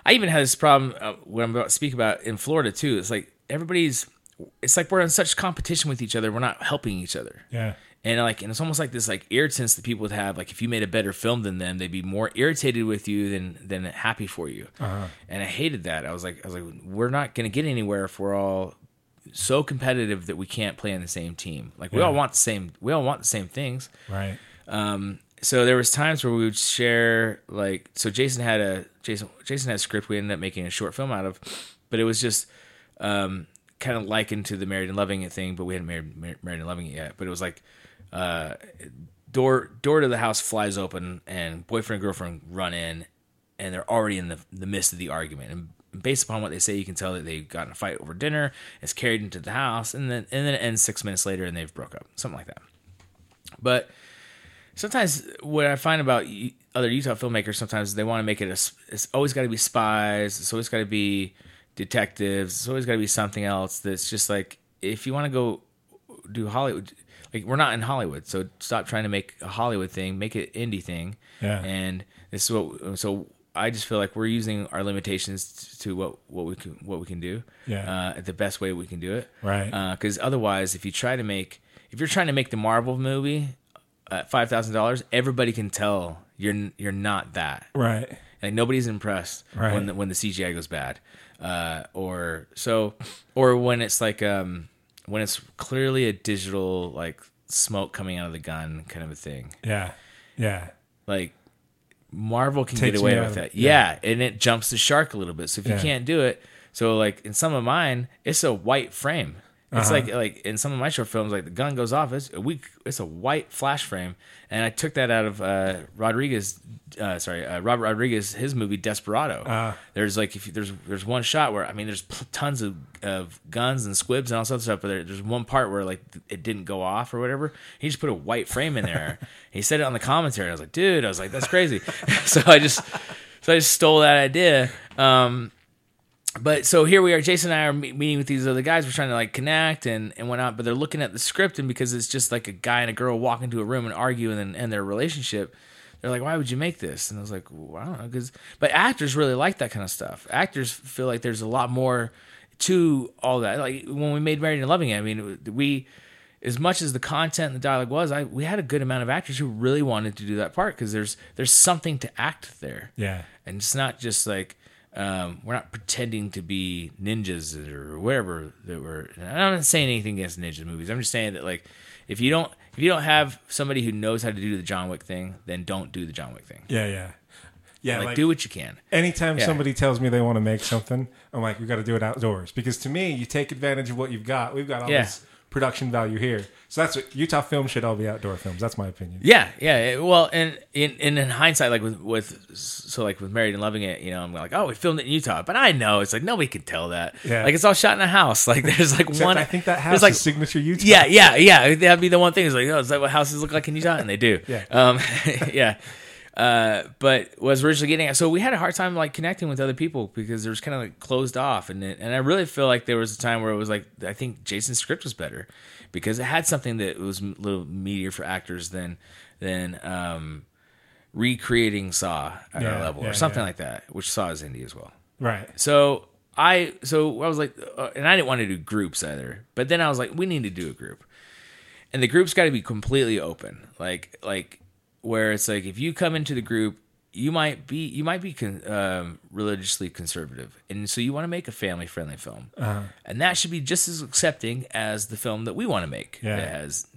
I even had this problem uh, what I'm about to speak about in Florida too. It's like everybody's, it's like we're in such competition with each other, we're not helping each other. yeah. And like, and it's almost like this like irritants that people would have. Like, if you made a better film than them, they'd be more irritated with you than than happy for you. And I hated that. I was like, I was like, we're not going to get anywhere if we're all so competitive that we can't play on the same team. Like, we Yeah. all want the same. We all want the same things. Right. Um, so there was times where we would share like so Jason had a Jason Jason had a script we ended up making a short film out of, but it was just um, kind of likened to the Married and Loving It thing, but we hadn't married Married and Loving It yet. But it was like uh, door door to the house flies open and boyfriend and girlfriend run in, and they're already in the the midst of the argument and. Based upon what they say, you can tell that they got in a fight over dinner. It's carried into the house, and then and then it ends six minutes later, and they've broke up, something like that. But sometimes what I find about other Utah filmmakers, sometimes they want to make it a. It's always got to be spies. It's always got to be detectives. It's always got to be something else. That's just like if you want to go do Hollywood, like we're not in Hollywood, so stop trying to make a Hollywood thing. Make it indie thing. Yeah. And this is what. So I just feel like we're using our limitations to what what we can what we can do. Yeah. Uh, the best way we can do it Right. because otherwise if you try to make if you're trying to make the marvel movie at five thousand dollars everybody can tell you're you're not that Right. like nobody's impressed Right. when the, when the cgi goes bad uh, or so or when it's like um when it's clearly a digital like smoke coming out of the gun kind of a thing Yeah. Yeah. like Marvel can Takes get away with of- that. Yeah. and it jumps the shark a little bit. So if you can't do it, so like in some of mine, it's a white frame. It's Uh-huh. like like in some of my short films, like the gun goes off, it's a weak, it's a white flash frame, and I took that out of uh, Rodriguez uh, sorry, uh, Robert Rodriguez, his movie Desperado. Ah. there's like if you, there's there's one shot where I mean there's tons of, of guns and squibs and all sorts of stuff, but there, there's one part where like it didn't go off or whatever. He just put a white frame in there. he said it on the commentary. I was like, dude, I was like, that's crazy. so I just so I just stole that idea. Um, but so here we are jason and i are meeting with these other guys. We're trying to like connect and and whatnot but they're looking at the script and because it's just like a guy and a girl walk into a room and argue and then end their relationship they're like why would you make this? And i was like well, i don't know because but actors really like that kind of stuff. Actors feel like there's a lot more to all that. Like when we made married and loving it i mean we as much as the content and the dialogue was i we had a good amount of actors who really wanted to do that part because there's there's something to act there. Yeah. and it's not just like um, we're not pretending to be ninjas or whatever that we're. I'm not saying anything against ninja movies. I'm just saying that like if you don't if you don't have somebody who knows how to do the John Wick thing, then don't do the John Wick thing. Yeah, yeah. Yeah, Like, like, do what you can. anytime Yeah. somebody tells me they want to make something, I'm like, we got to do it outdoors. Because to me, you take advantage of what you've got. We've got all Yeah. this production value here. So that's what Utah films should all be outdoor films. That's my opinion. Yeah, yeah. Well, and in, in in hindsight, like with with so like with Married and Loving It, you know, I'm like, oh, we filmed it in Utah, but I know it's like nobody can tell that. Yeah. Like it's all shot in a house. Like there's like Except one. I think that house like signature Utah. Yeah, yeah, yeah. That'd be the one thing. Is like, oh, is that what houses look like in Utah? And they do. Yeah. Um, yeah. Uh, but was originally getting at. So we had a hard time like connecting with other people because there was kind of like closed off, and it, and I really feel like there was a time where it was like I think Jason's script was better because it had something that was a little meatier for actors than than um, recreating Saw at Yeah, our level yeah, or something yeah. like that, which Saw is indie as well. Right. So I so I was like, uh, and I didn't want to do groups either. But then I was like, we need to do a group, and the group's got to be completely open, like like where it's like if you come into the group, you might be you might be con, um, religiously conservative, and so you want to make a family friendly film, Uh-huh. and that should be just as accepting as the film that we want to make Yeah. that has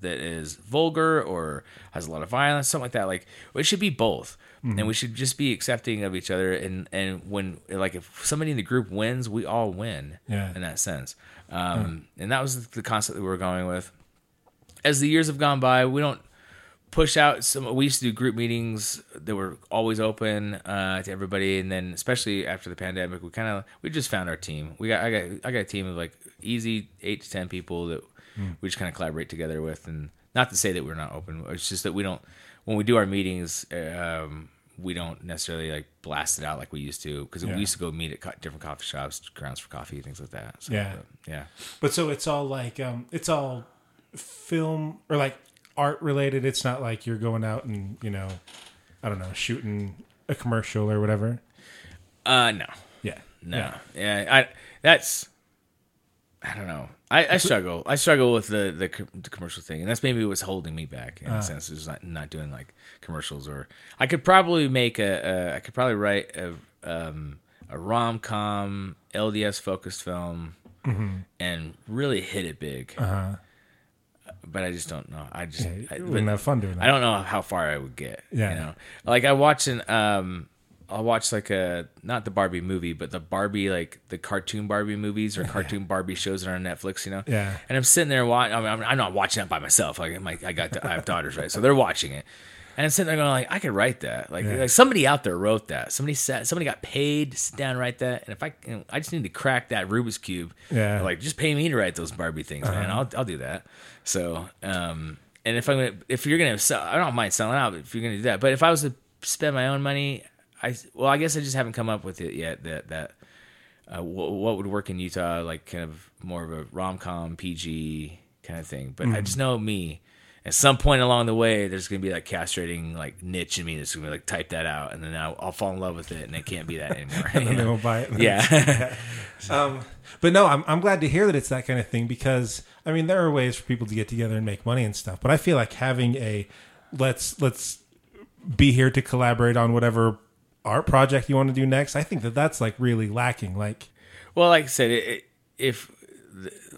that is vulgar or has a lot of violence, something like that. Like it should be both, Mm-hmm. and we should just be accepting of each other. And and when like if somebody in the group wins, we all win. Yeah. in that sense. Um, And that was the concept that we were going with. As the years have gone by, we don't push out some. We used to do group meetings that were always open uh, to everybody, and then especially after the pandemic, we kind of we just found our team. We got I got I got a team of like easy eight to ten people that we just kind of collaborate together with, and not to say that we're not open. It's just that we don't when we do our meetings. Um, we don't necessarily like blast it out like we used to because Yeah. we used to go meet at co- different coffee shops, grounds for coffee, things like that. So, Yeah. but, yeah. But so it's all like um it's all film or like art related. It's not like you're going out and, you know, I don't know, shooting a commercial or whatever. Uh, no, Yeah. no, Yeah. yeah. I that's I don't know. I, I struggle. I struggle with the, the the commercial thing, and that's maybe what's holding me back in a sense. Is not not doing like commercials, or I could probably make a, a I could probably write a um, a rom com LDS focused film and really hit it big. Uh-huh. But I just don't know. I just Yeah, I, wouldn't have fun doing that. I don't know how far I would get. Yeah. You know, like I watch an um, I'll watch like a not the Barbie movie, but the Barbie like the cartoon Barbie movies or cartoon Barbie shows that are on Netflix. You know. Yeah. And I'm sitting there watching. I mean, I'm, I'm not watching it by myself. Like my, I got I have daughters, right? So they're watching it. And I'm sitting there going like, I could write that. Like, Yeah. like somebody out there wrote that. Somebody sat, somebody got paid to sit down and write that. And if I, you know, I just need to crack that Rubik's cube. Yeah. Uh-huh. Like, just pay me to write those Barbie things, man. I'll, I'll do that. So, um, and if I'm gonna, if you're gonna sell, I don't mind selling out. If you're gonna do that, but if I was to spend my own money, I, well, I guess I just haven't come up with it yet. That that uh, what, what would work in Utah, like kind of more of a rom com PG kind of thing. But I Mm-hmm. just know me. At some point along the way, there's gonna be like castrating like niche in me that's gonna be like type that out, and then I'll, I'll fall in love with it, and it can't be that anymore. And they won't buy it. yeah, Um, but no, I'm I'm glad to hear that it's that kind of thing because I mean there are ways for people to get together and make money and stuff. But I feel like having a let's let's be here to collaborate on whatever art project you want to do next. I think that that's like really lacking. Like Well, like I said, it, it, if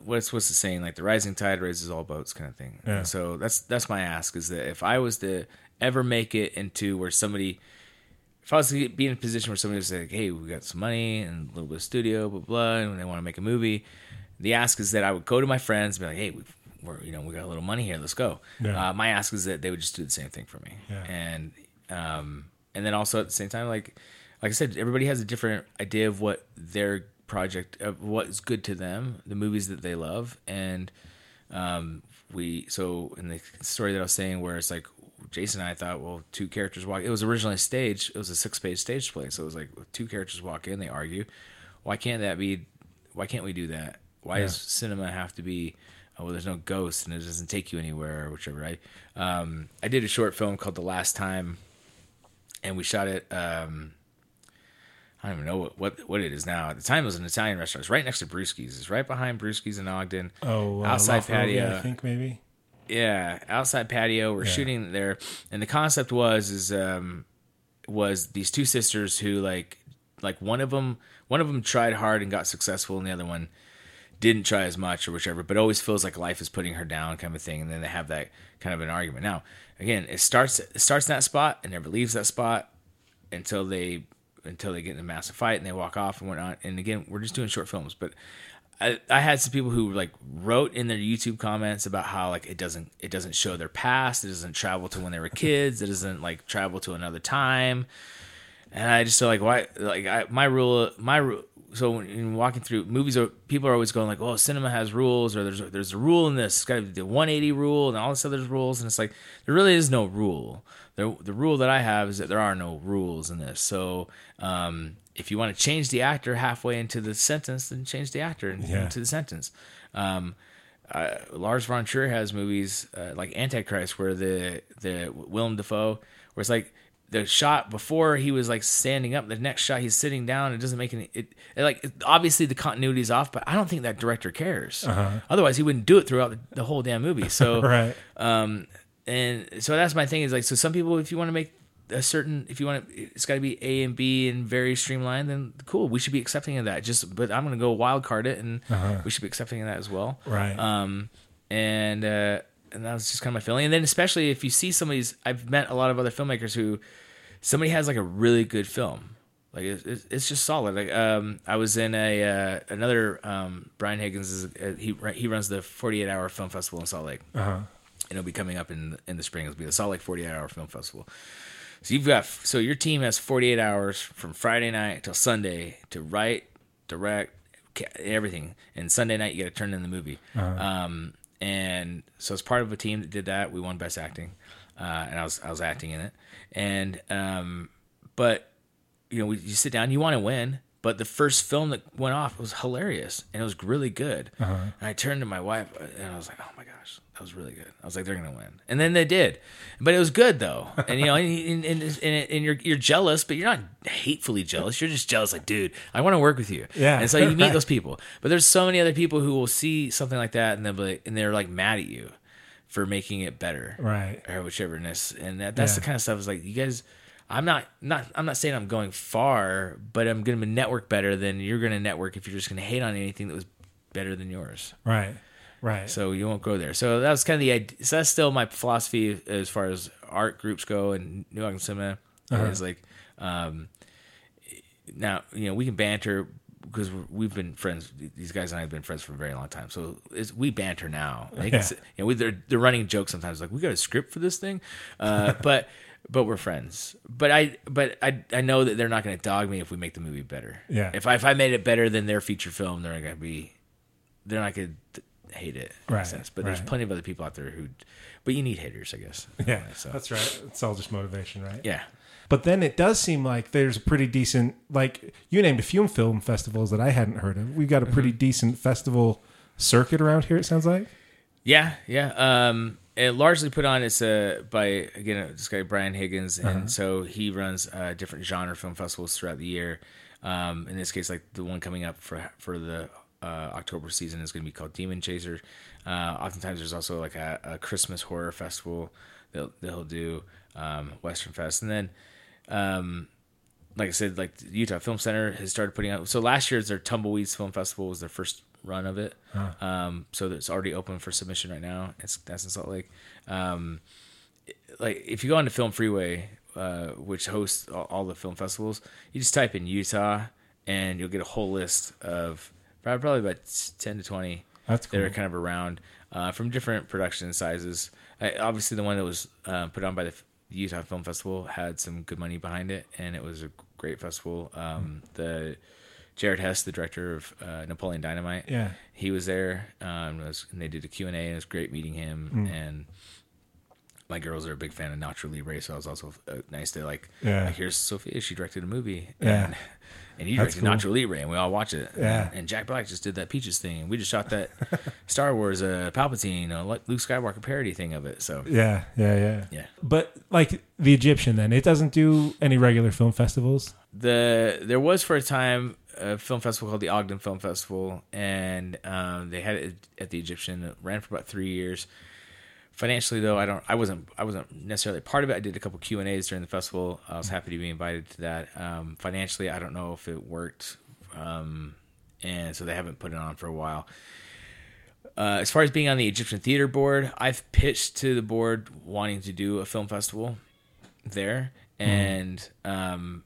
what's what's the saying? Like the rising tide raises all boats, kind of thing. Yeah. So that's that's my ask is that if I was to ever make it into where somebody, if I was to be in a position where somebody was like, "Hey, we got some money and a little bit of studio, blah blah," and they want to make a movie, the ask is that I would go to my friends and be like, "Hey, we've, we're you know we got a little money here, let's go." Yeah. Uh, my ask is that they would just do the same thing for me, Yeah. and um, and then also at the same time, like like I said, everybody has a different idea of what their project of what is good to them, the movies that they love, and um, we so in the story that I was saying where it's like Jason and I thought, well, two characters walk. It was originally staged. It was a six-page stage play, so it was like two characters walk in, they argue. Why can't that be? Why can't we do that? Why Yeah. does cinema have to be? Oh, well, there's no ghost and it doesn't take you anywhere or whichever. Right? Um, I did a short film called The Last Time, and we shot it. Um, I don't even know what, what what it is now. At the time, it was an Italian restaurant. It's right next to Brewski's. It's right behind Brewski's in Ogden. Oh, uh, outside Road, patio. I think maybe. Yeah, outside patio. We're Yeah. shooting there, and the concept was is um was these two sisters who like like one of them one of them tried hard and got successful, and the other one didn't try as much or whichever, but always feels like life is putting her down, kind of thing. And then they have that kind of an argument. Now, again, it starts it starts in that spot and never leaves that spot until they until they get in a massive fight and they walk off and whatnot. And again, we're just doing short films, but I, I had some people who like wrote in their YouTube comments about how like it doesn't it doesn't show their past, it doesn't travel to when they were kids, it doesn't like travel to another time, and I just feel like why like I, my rule my ru- so when walking through movies are people are always going like "Oh, cinema has rules or there's a, there's a rule in this. It's got to be the 180 rule and all this other rules. And it's like there really is no rule. The, the rule that I have is that there are no rules in this. So um, if you want to change the actor halfway into the sentence then change the actor Yeah. into the sentence. Um, uh, Lars von Trier has movies uh, like Antichrist, where the the Willem Dafoe, where it's like the shot before he was like standing up, the next shot he's sitting down. It doesn't make any. It, it like it- obviously the continuity is off, but I don't think that director cares. Otherwise, he wouldn't do it throughout the, the whole damn movie. So Right. um, and so that's my thing is like so some people if you want to make a certain if you want to it's got to be A and B and very streamlined then cool we should be accepting of that just but I'm gonna go wild card it and we should be accepting of that as well Right. um and uh and that was just kind of my feeling and then especially if you see somebody's I've met a lot of other filmmakers who somebody has like a really good film like it's, it's it's just solid like um I was in a uh, another um Brian Higgins is uh, he he runs the 48 hour film festival in Salt Lake Uh-huh. and it'll be coming up in in the spring. It'll be the Salt Lake 48 Hour Film Festival. So you've got so your team has 48 hours from Friday night till Sunday to write, direct, everything. And Sunday night you got to turn in the movie. Um, and so as part of a team that did that, we won Best Acting, uh, and I was I was acting in it. And um, but you know, we, you sit down, you want to win. But the first film that went off was hilarious and it was really good. And I turned to my wife and I was like, "Oh my gosh, that was really good." I was like, "They're gonna win," and then they did. But it was good though, and you know, and, and, and, and you're you're jealous, but you're not hatefully jealous. You're just jealous, like, dude, I want to work with you. Yeah. And so you meet those people. But there's so many other people who will see something like that and they'll be like, and they're like mad at you for making it better Right. or whichever and that, that's Yeah. the kind of stuff is like you guys i'm not not i'm not saying i'm going far but i'm gonna network better than you're gonna network if you're just gonna hate on anything that was better than yours Right. Right. so you won't go there so that was kind of the idea so that's still my philosophy as far as art groups go and new York cinema is like um now you know we can banter because we've been friends. These guys and I have been friends for a very long time, so it's, we banter now. They can Yeah. you know, we, they're they're running jokes sometimes, like we got a script for this thing, uh, but but we're friends. But I but I I know that they're not going to dog me if we make the movie better. Yeah. If I if I made it better than their feature film, they're not going to be they're not going to hate it. in a Right, sense. But there's plenty of other people out there who, but you need haters, I guess. yeah, So that's right. It's all just motivation, right? yeah. But then it does seem like there's a pretty decent, like you named a few film festivals that I hadn't heard of. We've got a pretty decent festival circuit around here. It sounds like. Yeah, yeah. Um, it largely put on it's uh, by again this guy Brian Higgins, and so he runs uh, different genre film festivals throughout the year. Um, in this case, like the one coming up for for the uh, October season is going to be called Demon Chaser. Uh, oftentimes, there's also like a, a Christmas horror festival that he'll do, um, Western Fest, and then um, like I said, like Utah Film Center has started putting out. So last year's their Tumbleweeds Film Festival was their first run of it. Um, so it's already open for submission right now. It's that's in Salt Lake. Um, like if you go onto FilmFreeway, uh, which hosts all, all the film festivals, you just type in Utah and you'll get a whole list of probably probably about ten to twenty That's that are cool. kind of around uh, from different production sizes. I, obviously, the one that was uh, put on by the Utah Film Festival had some good money behind it, and it was a great festival. Um, the Jared Hess, the director of uh, Napoleon Dynamite, Yeah. he was there. Um, was, and they did a Q and A. and It was great meeting him. Mm. And my girls are a big fan of Nacho Libre, so it was also uh, nice to like. Yeah. Like, here's Sophia. She directed a movie. Yeah. And, and you That's directed cool. Nacho Libre, and we all watch it. Yeah. And Jack Black just did that Peaches thing, and we just shot that Star Wars uh, Palpatine, uh, Luke Skywalker parody thing of it. So Yeah, yeah, yeah. yeah. But like the Egyptian, then it doesn't do any regular film festivals. the there was for a time a film festival called the Ogden Film Festival, and um, they had it at the Egyptian. It ran for about three years. Financially, though, I don't. I wasn't. I wasn't necessarily part of it. I did a couple Q and A's during the festival. I was happy to be invited to that. Um, financially, I don't know if it worked, um, and so they haven't put it on for a while. Uh, as far as being on the Egyptian Theater Board, I've pitched to the board wanting to do a film festival there, and um,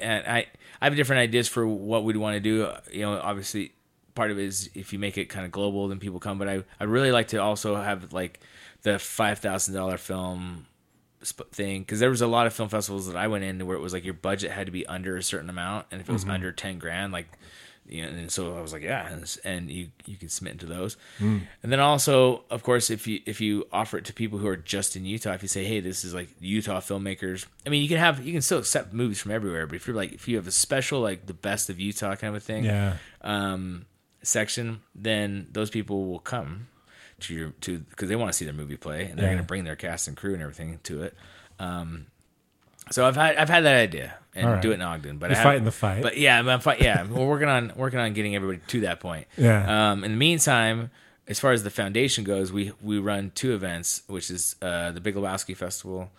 and I I have different ideas for what we'd want to do. You know, obviously, part of it is if you make it kind of global, then people come. But I I really like to also have like the five thousand dollar film thing because there was a lot of film festivals that I went in where it was like your budget had to be under a certain amount, and if it was under ten grand, like you know, and so I was like, yeah, and, and you you can submit into those, and then also, of course, if you if you offer it to people who are just in Utah, if you say, hey, this is like Utah filmmakers, I mean, you can have you can still accept movies from everywhere, but if you're like if you have a special like the best of Utah kind of a thing, Yeah, um, section, then those people will come to your to because they want to see their movie play, and they're Yeah. going to bring their cast and crew and everything to it. Um, so I've had I've had that idea and right. do it in Ogden, but You're I fighting the fight. But yeah, I'm, I'm fight, yeah, we're working on working on getting everybody to that point. Yeah. Um, in the meantime, as far as the foundation goes, we we run two events, which is uh, the Big Lebowski Festival,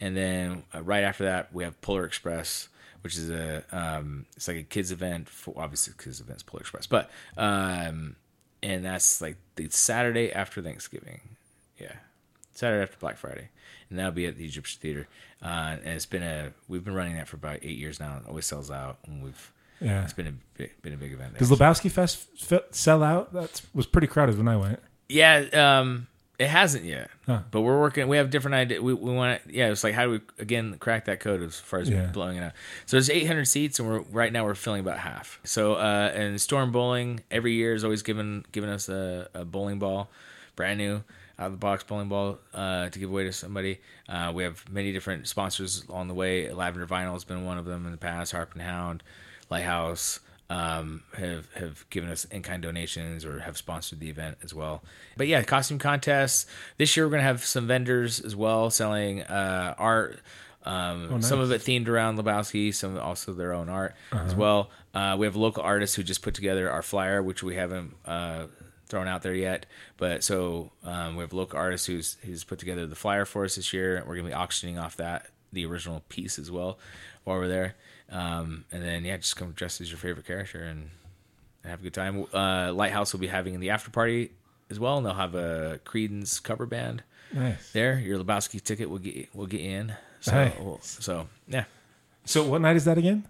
and then uh, right after that we have Polar Express, which is a um, it's like a kids event for obviously kids events Polar Express, but um, and that's like the Saturday after Thanksgiving, yeah, Saturday after Black Friday, and that'll be at the Egyptian Theater. Uh, and it's been a we've been running that for about eight years now. It always sells out, and we've yeah. it's been a big, been a big event. There. Does Lebowski Fest f- sell out? That was pretty crowded when I went. Yeah, um, it hasn't yet, Huh. but we're working. We have different ideas. We, we want to, yeah. It's like how do we again crack that code as far as Yeah. blowing it out? So there's 800 seats, and we're right now we're filling about half. So uh, and Storm Bowling every year is always giving giving us a, a bowling ball, brand new out of the box bowling ball uh, to give away to somebody. Uh, we have many different sponsors along the way. Lavender Vinyl has been one of them in the past. Harp and Hound, Lighthouse um, have have given us in kind donations or have sponsored the event as well. But yeah, costume contests. This year we're gonna have some vendors as well selling uh, art. Um, Some of it themed around Lebowski, some also their own art as well. Uh, we have local artists who just put together our flyer, which we haven't uh, thrown out there yet. But so um, we have local artists who's who's put together the flyer for us this year. We're gonna be auctioning off that the original piece as well while we're there. Um, and then yeah, just come dressed as your favorite character and have a good time. Uh, Lighthouse will be having the after party as well, and they'll have a Creedence cover band Nice. there. Your Lebowski ticket will get will get you in. So Nice. so yeah, So what night is that again?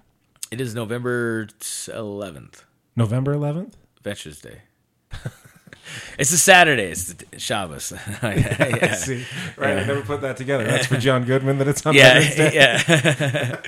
it is November eleventh, November 11th. Veterans Day. It's a Saturday. It's the Shabbos. yeah. See, right? I never put that together. That's for John Goodman. That it's on Yeah, yeah.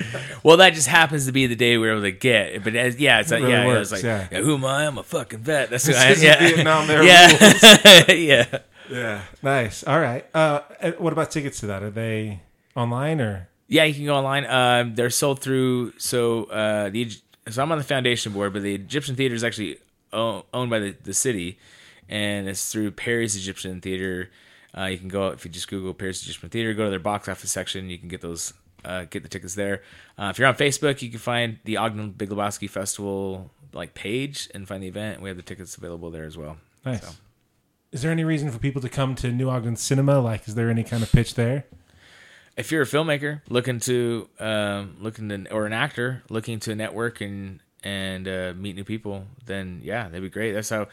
well, that just happens to be the day we were able to get. But as, yeah, it's like Really yeah, yeah, works, it's like yeah. yeah, who am I? I'm a fucking vet. That's who I am. Yeah, Vietnam, yeah, yeah. Yeah. Nice. All right. Uh, what about tickets to that? Are they online or? Yeah, you can go online. Um, they're sold through. So uh, the so I'm on the foundation board, but the Egyptian Theater is actually o- owned by the, the city, and it's through Peery's Egyptian Theater. Uh, you can go if you just Google Peery's Egyptian Theater, go to their box office section. You can get those, uh, get the tickets there. Uh, if you're on Facebook, you can find the Ogden Big Lebowski Festival like page and find the event. We have the tickets available there as well. Nice. So. Is there any reason for people to come to New Ogden Cinema? Like, is there any kind of pitch there? if you're a filmmaker looking to um, looking to or an actor looking to network and and uh, meet new people, then yeah, that'd be great. That's how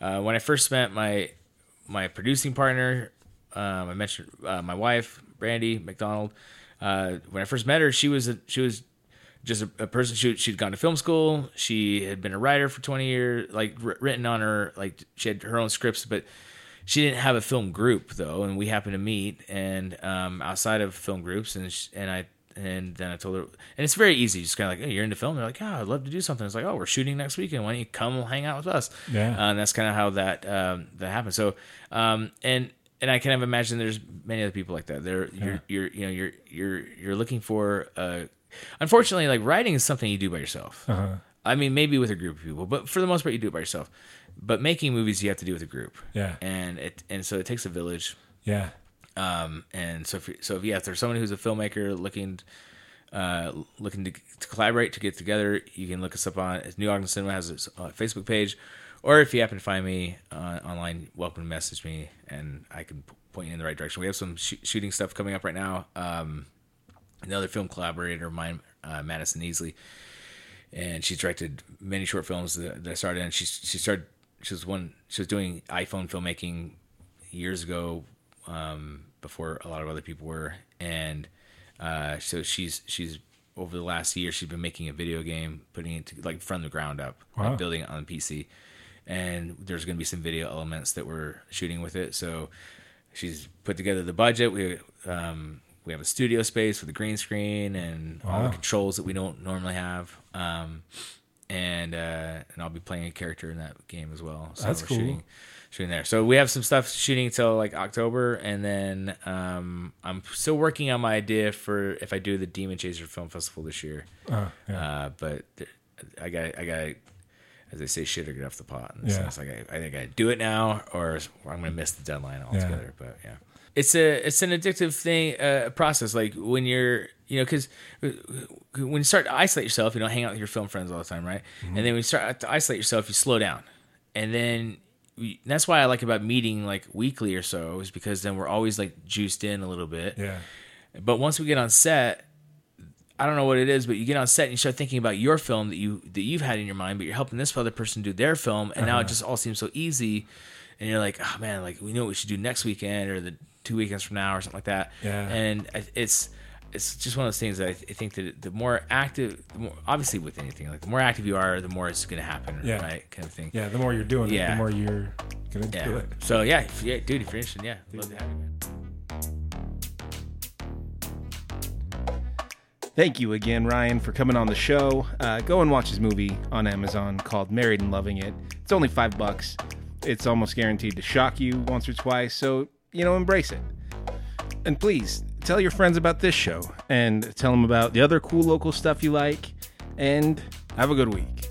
uh, when I first met my my producing partner, um, I mentioned uh, my wife Brandy McDonald. Uh, when I first met her, she was a, she was just a, a person. She she'd gone to film school. She had been a writer for twenty years, like wr- written on her like she had her own scripts, but she didn't have a film group though, and we happened to meet and um, outside of film groups, and and I and then I told her, and it's very easy, just kind of like, hey, you're into film. They're like, yeah, I'd love to do something. It's like, oh, we're shooting next weekend. Why don't you come hang out with us? Yeah. uh, and that's kind of how that um, that happened. So, um, and and I kind of imagine there's many other people like that. They're you're you're you know you're you're you're looking for. Uh, unfortunately, like writing is something you do by yourself. Uh-huh. I mean, maybe with a group of people, but for the most part, you do it by yourself. But making movies, you have to do with a group. Yeah. and it and so it takes a village. Yeah. Um, and so if so, if yeah, if there's someone who's a filmmaker looking, uh, looking to, to collaborate to get together, you can look us up on New Ogden Cinema has its uh, Facebook page, or if you happen to find me uh, online, welcome to message me, and I can point you in the right direction. We have some sh- shooting stuff coming up right now. Um, another film collaborator of mine, uh, Madison Easley, and she directed many short films that, that I started in. She she started she was one she was doing iPhone filmmaking years ago um, before a lot of other people were, and uh, so she's she's over the last year she's been making a video game, putting it to, like from the ground up, Wow. like building it on PC, and there's going to be some video elements that we're shooting with it. So she's put together the budget. We um, we have a studio space with a green screen and all the controls that we don't normally have. Um, and uh, and I'll be playing a character in that game as well. So That's cool. Shooting, shooting there. So we have some stuff shooting until like October, and then um, I'm still working on my idea for if I do the Demon Chaser Film Festival this year. Uh, yeah. Uh, but I got I got as they say, shit or get off the pot. In the Yeah. sense, like I, I think I do it now, or I'm gonna miss the deadline altogether. But yeah, it's a it's an addictive thing uh, process. Like when you're you know because uh, when you start to isolate yourself, you don't hang out with your film friends all the time, right? Mm-hmm. And then when you start to isolate yourself, you slow down, and then. We, that's why I like about meeting like weekly or so is because then we're always like juiced in a little bit. yeah. But once we get on set, I don't know what it is, but you get on set and you start thinking about your film that you that you've had in your mind, but you're helping this other person do their film, and now it uh-huh. just all seems so easy. And you're like, oh man, like we know what we should do next weekend or the two weekends from now or something like that. Yeah. And it's it's just one of those things that I, th- I think that the more active, the more obviously with anything, like the more active you are, the more it's going to happen, Yeah. right? Kind of thing. Yeah. The more you're doing it, Yeah. the more you're gonna do it. So yeah, if, yeah, dude, if you're interested, yeah, love to have you, man. Thank you again, Ryan, for coming on the show. Uh, go and watch his movie on Amazon called Married and Loving It. It's only five bucks. It's almost guaranteed to shock you once or twice, so, you know, embrace it. And please, tell your friends about this show and tell them about the other cool local stuff you like, and have a good week.